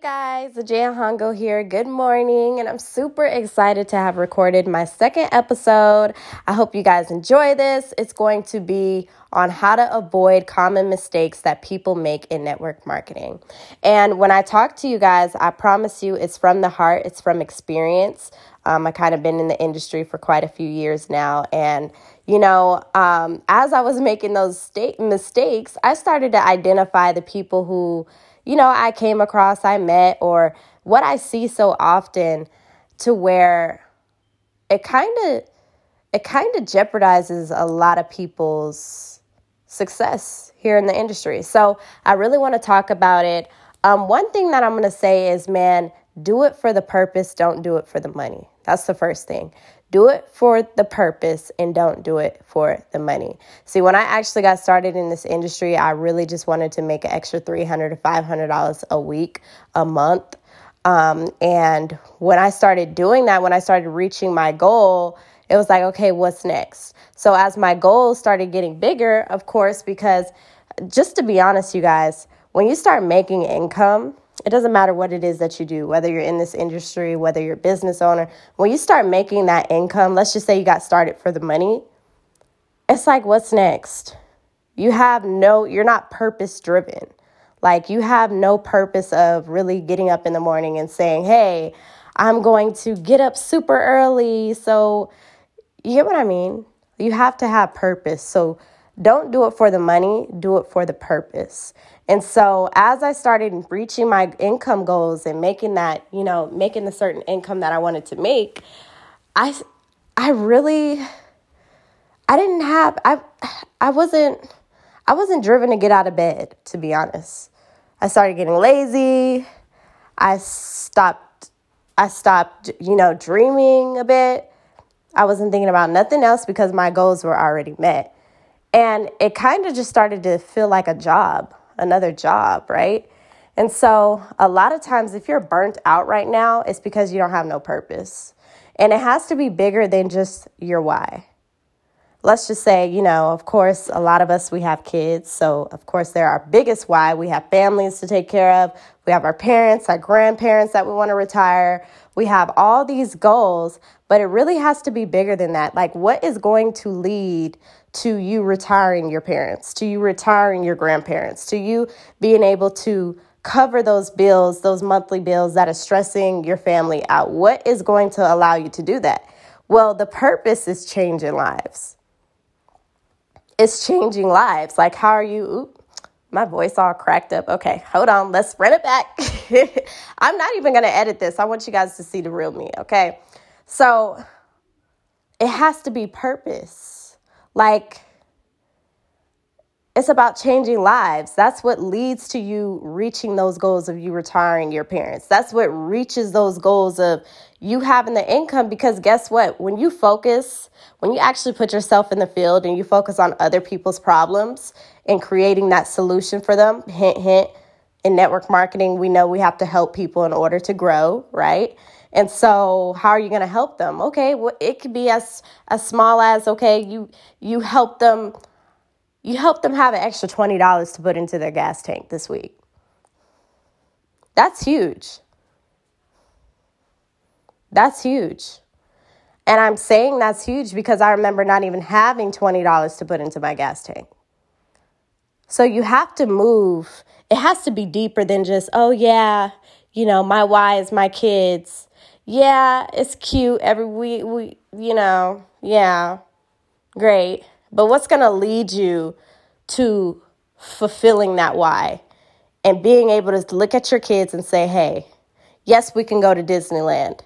guys, Jaya Hongo here. Good morning, and I'm super excited to have recorded my second episode. I hope you guys enjoy this. It's going to be on how to avoid common mistakes that people make in network marketing. And when I talk to you guys, I promise you it's from the heart, it's from experience. Um, I kind of been in the industry for quite a few years now, and you know, um, as I was making those mistakes, I started to identify the people who you know, I came across, I met, or what I see so often to where it kind of it kind of jeopardizes a lot of people's success here in the industry. So I really want to talk about it. Um, one thing that I'm going to say is, man, do it for the purpose, don't do it for the money. That's the first thing. Do it for the purpose and don't do it for the money. See, when I actually got started in this industry, I really just wanted to make an extra $300 to $500 a week, a month. Um, and when I started doing that, when I started reaching my goal, it was like, okay, what's next? So as my goals started getting bigger, of course, because just to be honest, you guys, when you start making income, it doesn't matter what it is that you do, whether you're in this industry, whether you're a business owner, when you start making that income, let's just say you got started for the money, it's like, what's next? You have no, you're not purpose driven. Like, you have no purpose of really getting up in the morning and saying, hey, I'm going to get up super early. So, you get what I mean? You have to have purpose. So, don't do it for the money, do it for the purpose. And so as I started reaching my income goals and making that, you know, making the certain income that I wanted to make, I I really I didn't have I I wasn't I wasn't driven to get out of bed, to be honest. I started getting lazy. I stopped I stopped, you know, dreaming a bit. I wasn't thinking about nothing else because my goals were already met. And it kind of just started to feel like a job, another job, right? And so, a lot of times, if you're burnt out right now, it's because you don't have no purpose. And it has to be bigger than just your why. Let's just say, you know, of course, a lot of us, we have kids. So, of course, they're our biggest why. We have families to take care of. We have our parents, our grandparents that we want to retire. We have all these goals, but it really has to be bigger than that. Like, what is going to lead to you retiring your parents, to you retiring your grandparents, to you being able to cover those bills, those monthly bills that are stressing your family out? What is going to allow you to do that? Well, the purpose is changing lives. It's changing lives. Like, how are you? My voice all cracked up. Okay, hold on. Let's run it back. I'm not even to edit this. I want you guys to see the real me, okay? So, it has to be purpose like, it's about changing lives. That's what leads to you reaching those goals of you retiring your parents. That's what reaches those goals of you having the income because guess what? When you focus, when you actually put yourself in the field and you focus on other people's problems and creating that solution for them, hint, hint, in network marketing, we know we have to help people in order to grow, right? And so, how are you going to help them? Okay, well, it could be as as small as okay, you you help them you help them have an extra $20 to put into their gas tank this week. That's huge. That's huge. And I'm saying that's huge because I remember not even having $20 to put into my gas tank. So you have to move. It has to be deeper than just, oh, yeah, you know, my why is my kids yeah, it's cute. Every week, we you know, yeah, great. But what's gonna lead you to fulfilling that why and being able to look at your kids and say, hey, yes, we can go to Disneyland.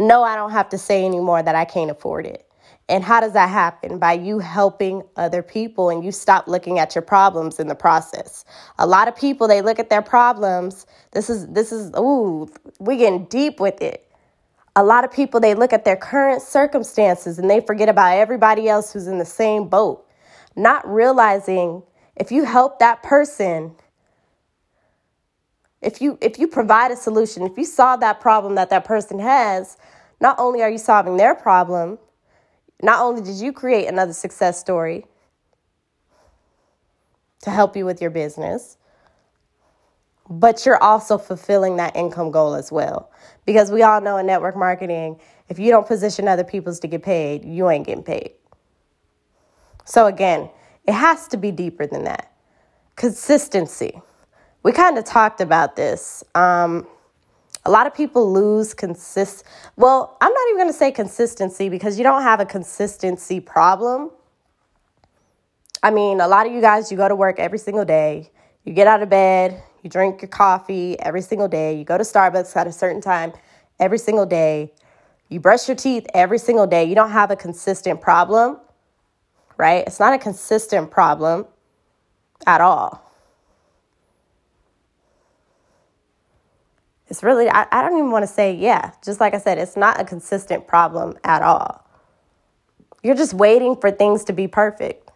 No, I don't have to say anymore that I can't afford it. And how does that happen? By you helping other people and you stop looking at your problems in the process. A lot of people they look at their problems. This is this is ooh, we getting deep with it a lot of people they look at their current circumstances and they forget about everybody else who's in the same boat not realizing if you help that person if you if you provide a solution if you solve that problem that that person has not only are you solving their problem not only did you create another success story to help you with your business but you're also fulfilling that income goal as well. Because we all know in network marketing, if you don't position other people's to get paid, you ain't getting paid. So again, it has to be deeper than that. Consistency. We kind of talked about this. Um, a lot of people lose consist. Well, I'm not even going to say consistency because you don't have a consistency problem. I mean, a lot of you guys, you go to work every single day. You get out of bed, you drink your coffee every single day. You go to Starbucks at a certain time every single day. You brush your teeth every single day. You don't have a consistent problem, right? It's not a consistent problem at all. It's really, I, I don't even want to say, yeah, just like I said, it's not a consistent problem at all. You're just waiting for things to be perfect.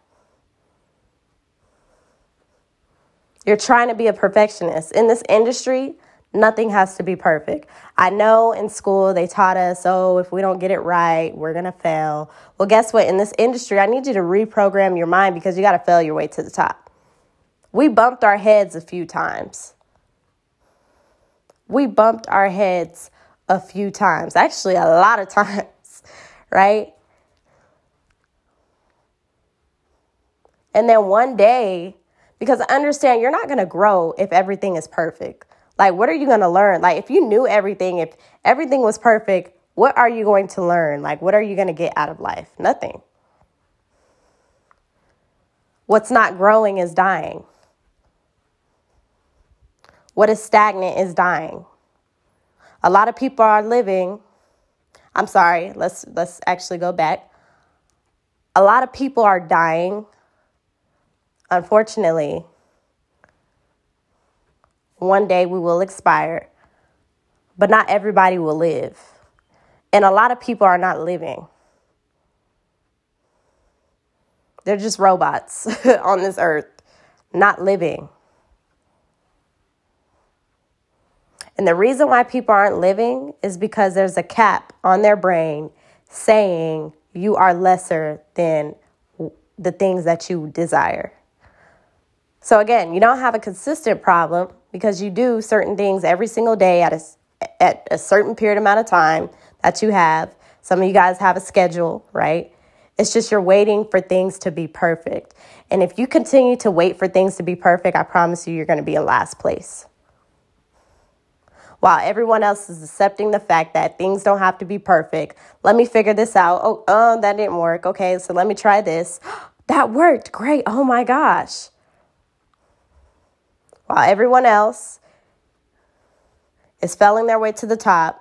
You're trying to be a perfectionist. In this industry, nothing has to be perfect. I know in school they taught us, oh, if we don't get it right, we're going to fail. Well, guess what? In this industry, I need you to reprogram your mind because you got to fail your way to the top. We bumped our heads a few times. We bumped our heads a few times, actually, a lot of times, right? And then one day, because I understand you're not going to grow if everything is perfect. Like, what are you going to learn? Like, if you knew everything, if everything was perfect, what are you going to learn? Like, what are you going to get out of life? Nothing. What's not growing is dying. What is stagnant is dying. A lot of people are living. I'm sorry, let's let's actually go back. A lot of people are dying Unfortunately, one day we will expire, but not everybody will live. And a lot of people are not living. They're just robots on this earth, not living. And the reason why people aren't living is because there's a cap on their brain saying you are lesser than the things that you desire. So again, you don't have a consistent problem because you do certain things every single day at a, at a certain period amount of time that you have. Some of you guys have a schedule, right? It's just you're waiting for things to be perfect. And if you continue to wait for things to be perfect, I promise you, you're going to be in last place. While everyone else is accepting the fact that things don't have to be perfect, let me figure this out. Oh, oh, that didn't work. Okay, so let me try this. that worked. Great. Oh my gosh while everyone else is felling their way to the top,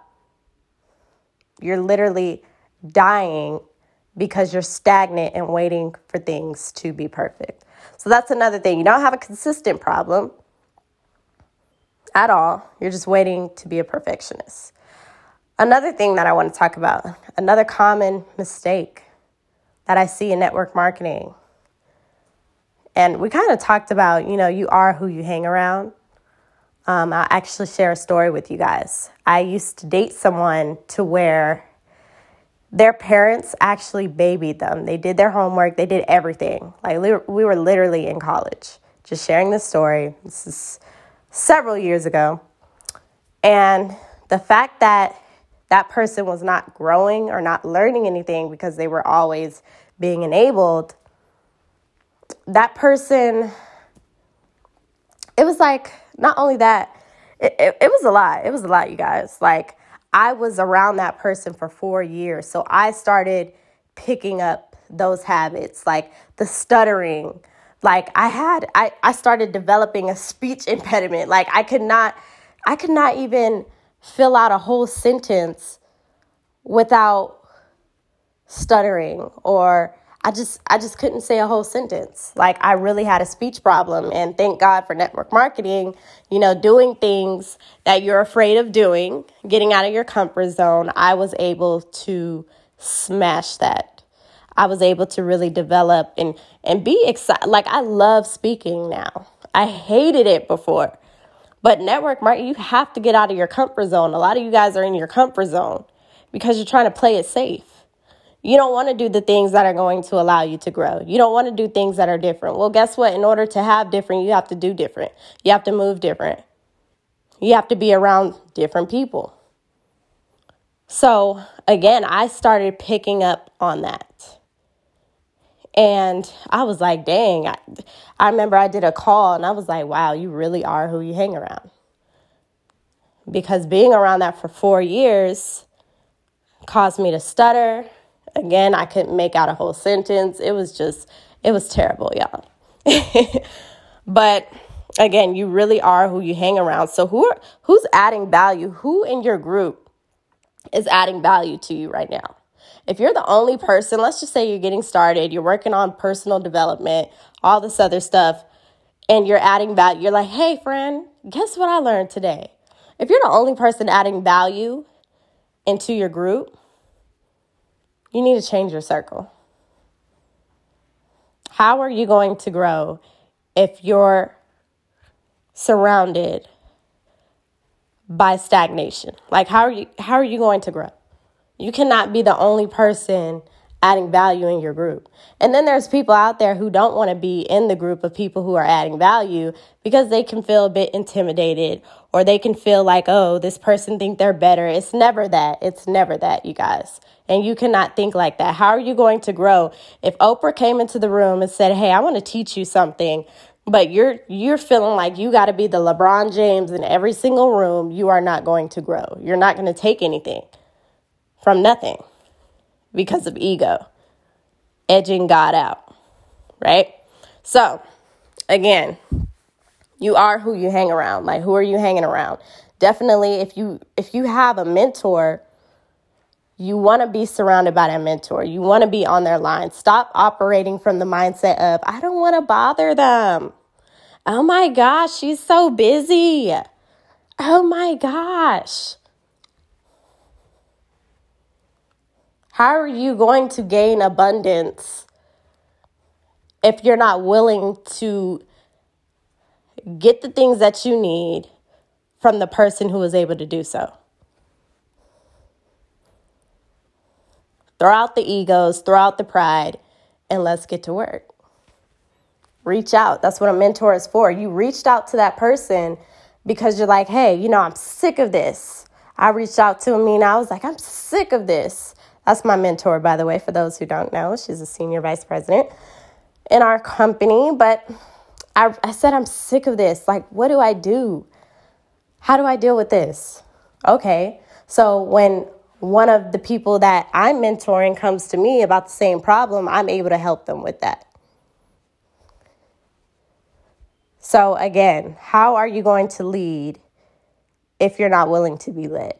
you're literally dying because you're stagnant and waiting for things to be perfect. So that's another thing. You don't have a consistent problem at all. You're just waiting to be a perfectionist. Another thing that I want to talk about, another common mistake that I see in network marketing and we kind of talked about, you know, you are who you hang around. Um, I'll actually share a story with you guys. I used to date someone to where their parents actually babied them. They did their homework, they did everything. Like we were literally in college. Just sharing this story. This is several years ago. And the fact that that person was not growing or not learning anything because they were always being enabled that person, it was like, not only that, it, it, it was a lot. It was a lot, you guys. Like, I was around that person for four years. So I started picking up those habits, like the stuttering. Like I had, I, I started developing a speech impediment. Like I could not, I could not even fill out a whole sentence without stuttering or I just I just couldn't say a whole sentence. Like I really had a speech problem and thank God for network marketing, you know, doing things that you're afraid of doing, getting out of your comfort zone. I was able to smash that. I was able to really develop and and be excited. Like I love speaking now. I hated it before. But network marketing, you have to get out of your comfort zone. A lot of you guys are in your comfort zone because you're trying to play it safe. You don't want to do the things that are going to allow you to grow. You don't want to do things that are different. Well, guess what? In order to have different, you have to do different. You have to move different. You have to be around different people. So, again, I started picking up on that. And I was like, dang, I, I remember I did a call and I was like, wow, you really are who you hang around. Because being around that for four years caused me to stutter. Again, I couldn't make out a whole sentence. It was just, it was terrible, y'all. but again, you really are who you hang around. So who are, who's adding value? Who in your group is adding value to you right now? If you're the only person, let's just say you're getting started, you're working on personal development, all this other stuff, and you're adding value, you're like, hey, friend, guess what I learned today? If you're the only person adding value into your group, you need to change your circle. How are you going to grow if you're surrounded by stagnation? Like how are you how are you going to grow? You cannot be the only person adding value in your group. And then there's people out there who don't want to be in the group of people who are adding value because they can feel a bit intimidated or they can feel like, "Oh, this person think they're better." It's never that. It's never that, you guys. And you cannot think like that. How are you going to grow if Oprah came into the room and said, "Hey, I want to teach you something." But you're you're feeling like you got to be the LeBron James in every single room, you are not going to grow. You're not going to take anything from nothing because of ego, edging God out, right? So, again, you are who you hang around. Like who are you hanging around? Definitely if you if you have a mentor, you want to be surrounded by that mentor. You want to be on their line. Stop operating from the mindset of I don't want to bother them. Oh my gosh, she's so busy. Oh my gosh. How are you going to gain abundance if you're not willing to get the things that you need from the person who is able to do so? Throw out the egos, throw out the pride, and let's get to work. Reach out. That's what a mentor is for. You reached out to that person because you're like, hey, you know, I'm sick of this. I reached out to Amina. I was like, I'm sick of this. That's my mentor, by the way, for those who don't know. She's a senior vice president in our company. But I, I said, I'm sick of this. Like, what do I do? How do I deal with this? Okay. So when one of the people that I'm mentoring comes to me about the same problem, I'm able to help them with that. So, again, how are you going to lead if you're not willing to be led?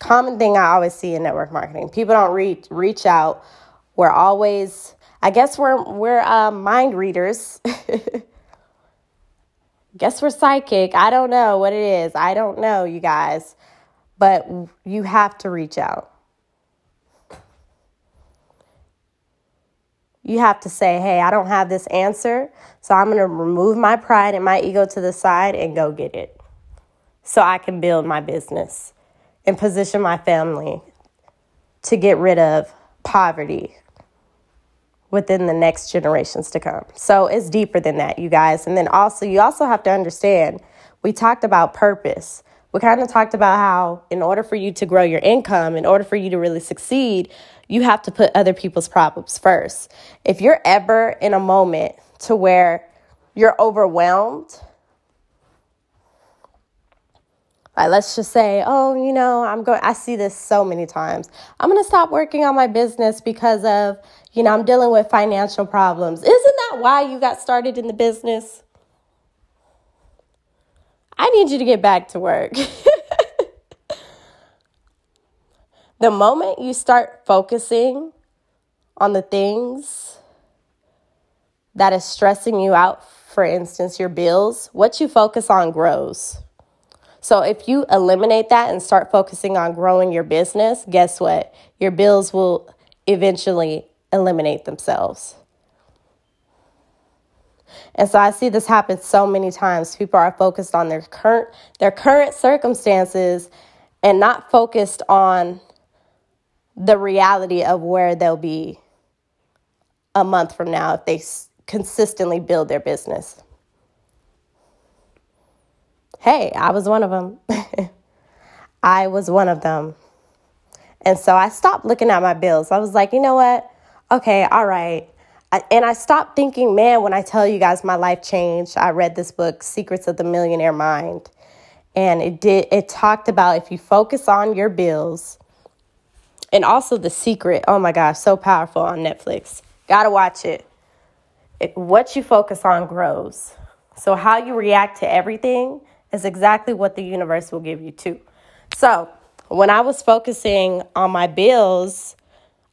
Common thing I always see in network marketing. People don't reach reach out. We're always, I guess we're we're uh, mind readers. guess we're psychic. I don't know what it is. I don't know, you guys. But you have to reach out. You have to say, hey, I don't have this answer, so I'm going to remove my pride and my ego to the side and go get it so I can build my business and position my family to get rid of poverty within the next generations to come. So it's deeper than that, you guys. And then also, you also have to understand we talked about purpose. We kind of talked about how, in order for you to grow your income, in order for you to really succeed, you have to put other people's problems first. If you're ever in a moment to where you're overwhelmed let's just say, oh, you know, I'm going, I see this so many times. I'm going to stop working on my business because of, you know, I'm dealing with financial problems. Isn't that why you got started in the business? I need you to get back to work. the moment you start focusing on the things that is stressing you out, for instance, your bills, what you focus on grows. So if you eliminate that and start focusing on growing your business, guess what? Your bills will eventually eliminate themselves. And so I see this happen so many times. People are focused on their current their current circumstances and not focused on the reality of where they'll be a month from now if they consistently build their business. Hey, I was one of them. I was one of them. And so I stopped looking at my bills. I was like, you know what? Okay, all right. and I stopped thinking, man, when I tell you guys my life changed, I read this book, Secrets of the Millionaire Mind. And it did it talked about if you focus on your bills and also The Secret. Oh my gosh, so powerful on Netflix. Got to watch it. it. What you focus on grows. So how you react to everything is exactly what the universe will give you too. So, when I was focusing on my bills,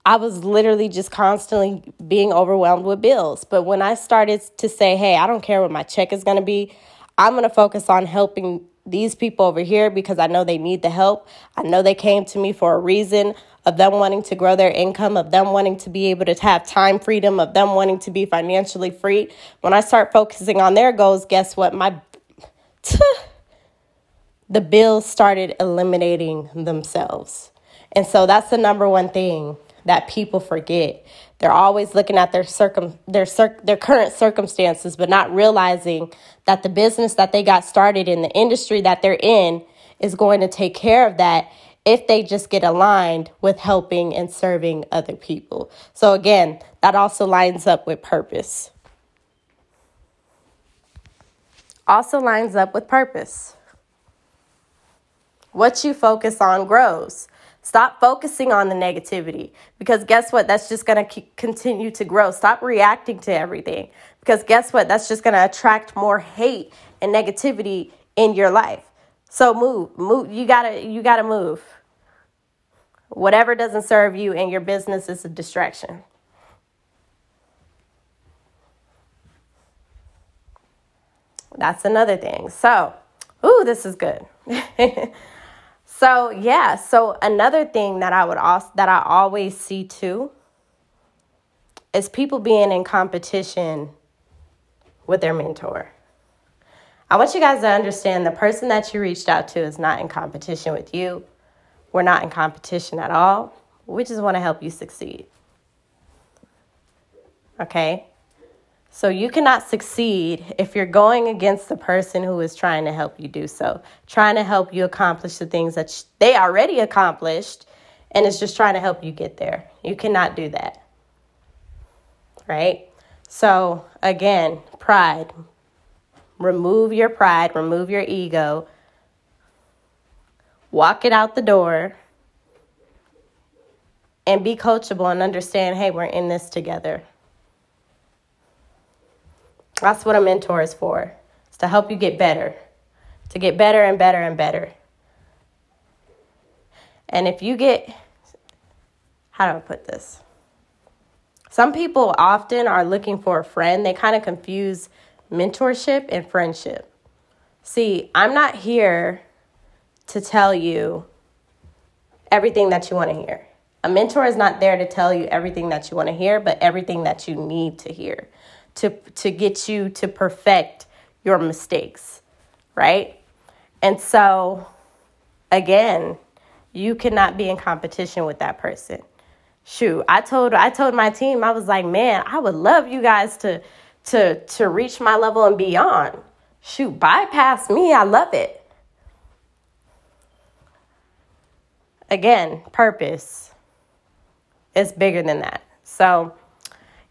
I was literally just constantly being overwhelmed with bills. But when I started to say, hey, I don't care what my check is going to be, I'm going to focus on helping these people over here because I know they need the help. I know they came to me for a reason of them wanting to grow their income, of them wanting to be able to have time freedom, of them wanting to be financially free. When I start focusing on their goals, guess what? My the bills started eliminating themselves. And so that's the number one thing that people forget. They're always looking at their circum their cir- their current circumstances but not realizing that the business that they got started in the industry that they're in is going to take care of that if they just get aligned with helping and serving other people. So again, that also lines up with purpose. Also lines up with purpose. What you focus on grows. Stop focusing on the negativity because guess what? That's just going to continue to grow. Stop reacting to everything because guess what? That's just going to attract more hate and negativity in your life. So move, move. You gotta, you gotta move. Whatever doesn't serve you and your business is a distraction. That's another thing. So, ooh, this is good. So, yeah, so another thing that I would also that I always see too is people being in competition with their mentor. I want you guys to understand the person that you reached out to is not in competition with you. We're not in competition at all. We just want to help you succeed. Okay? So you cannot succeed if you're going against the person who is trying to help you do so, trying to help you accomplish the things that they already accomplished and it's just trying to help you get there. You cannot do that. Right? So, again, pride. Remove your pride, remove your ego. Walk it out the door and be coachable and understand, hey, we're in this together. That's what a mentor is for. It's to help you get better, to get better and better and better. And if you get, how do I put this? Some people often are looking for a friend. They kind of confuse mentorship and friendship. See, I'm not here to tell you everything that you want to hear. A mentor is not there to tell you everything that you want to hear, but everything that you need to hear to to get you to perfect your mistakes, right? And so again, you cannot be in competition with that person. Shoot, I told I told my team I was like, "Man, I would love you guys to to to reach my level and beyond." Shoot, bypass me. I love it. Again, purpose is bigger than that. So,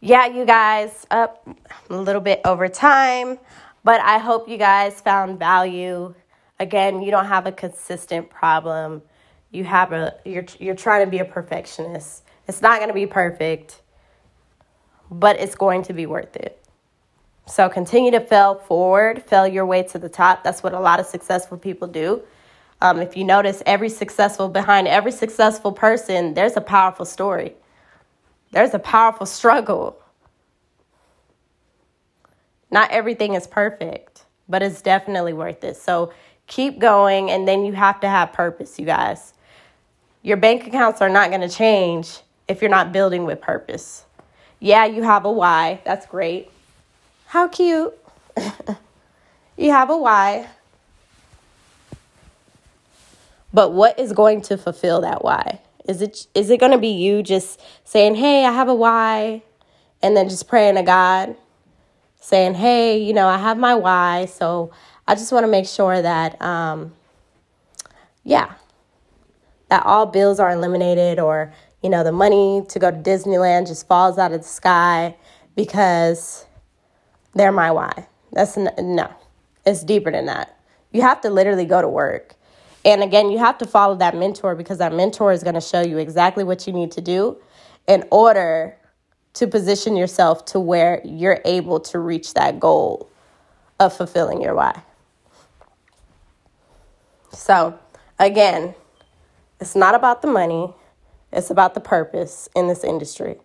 yeah, you guys, up a little bit over time, but I hope you guys found value. Again, you don't have a consistent problem. You have a you're you're trying to be a perfectionist. It's not going to be perfect, but it's going to be worth it. So continue to fail forward, fail your way to the top. That's what a lot of successful people do. Um, if you notice, every successful behind every successful person, there's a powerful story. There's a powerful struggle. Not everything is perfect, but it's definitely worth it. So keep going, and then you have to have purpose, you guys. Your bank accounts are not going to change if you're not building with purpose. Yeah, you have a why. That's great. How cute. you have a why. But what is going to fulfill that why? Is it is it going to be you just saying, "Hey, I have a why," and then just praying to God, saying, "Hey, you know, I have my why, so I just want to make sure that, um, yeah, that all bills are eliminated or, you know, the money to go to Disneyland just falls out of the sky because they're my why. That's no, it's deeper than that. You have to literally go to work. And again, you have to follow that mentor because that mentor is going to show you exactly what you need to do in order to position yourself to where you're able to reach that goal of fulfilling your why. So, again, it's not about the money, it's about the purpose in this industry.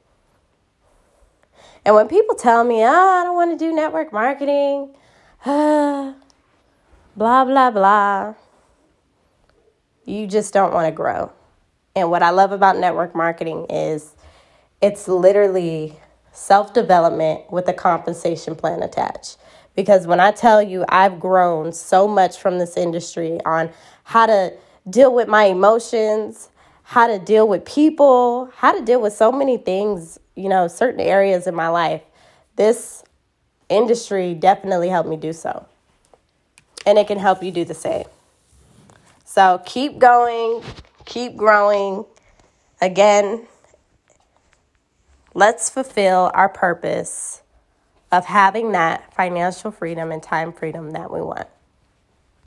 And when people tell me, oh, I don't want to do network marketing, blah, blah, blah, you just don't want to grow. And what I love about network marketing is it's literally self development with a compensation plan attached. Because when I tell you I've grown so much from this industry on how to deal with my emotions, how to deal with people, how to deal with so many things, you know, certain areas in my life, this industry definitely helped me do so. And it can help you do the same. So keep going, keep growing. Again, let's fulfill our purpose of having that financial freedom and time freedom that we want.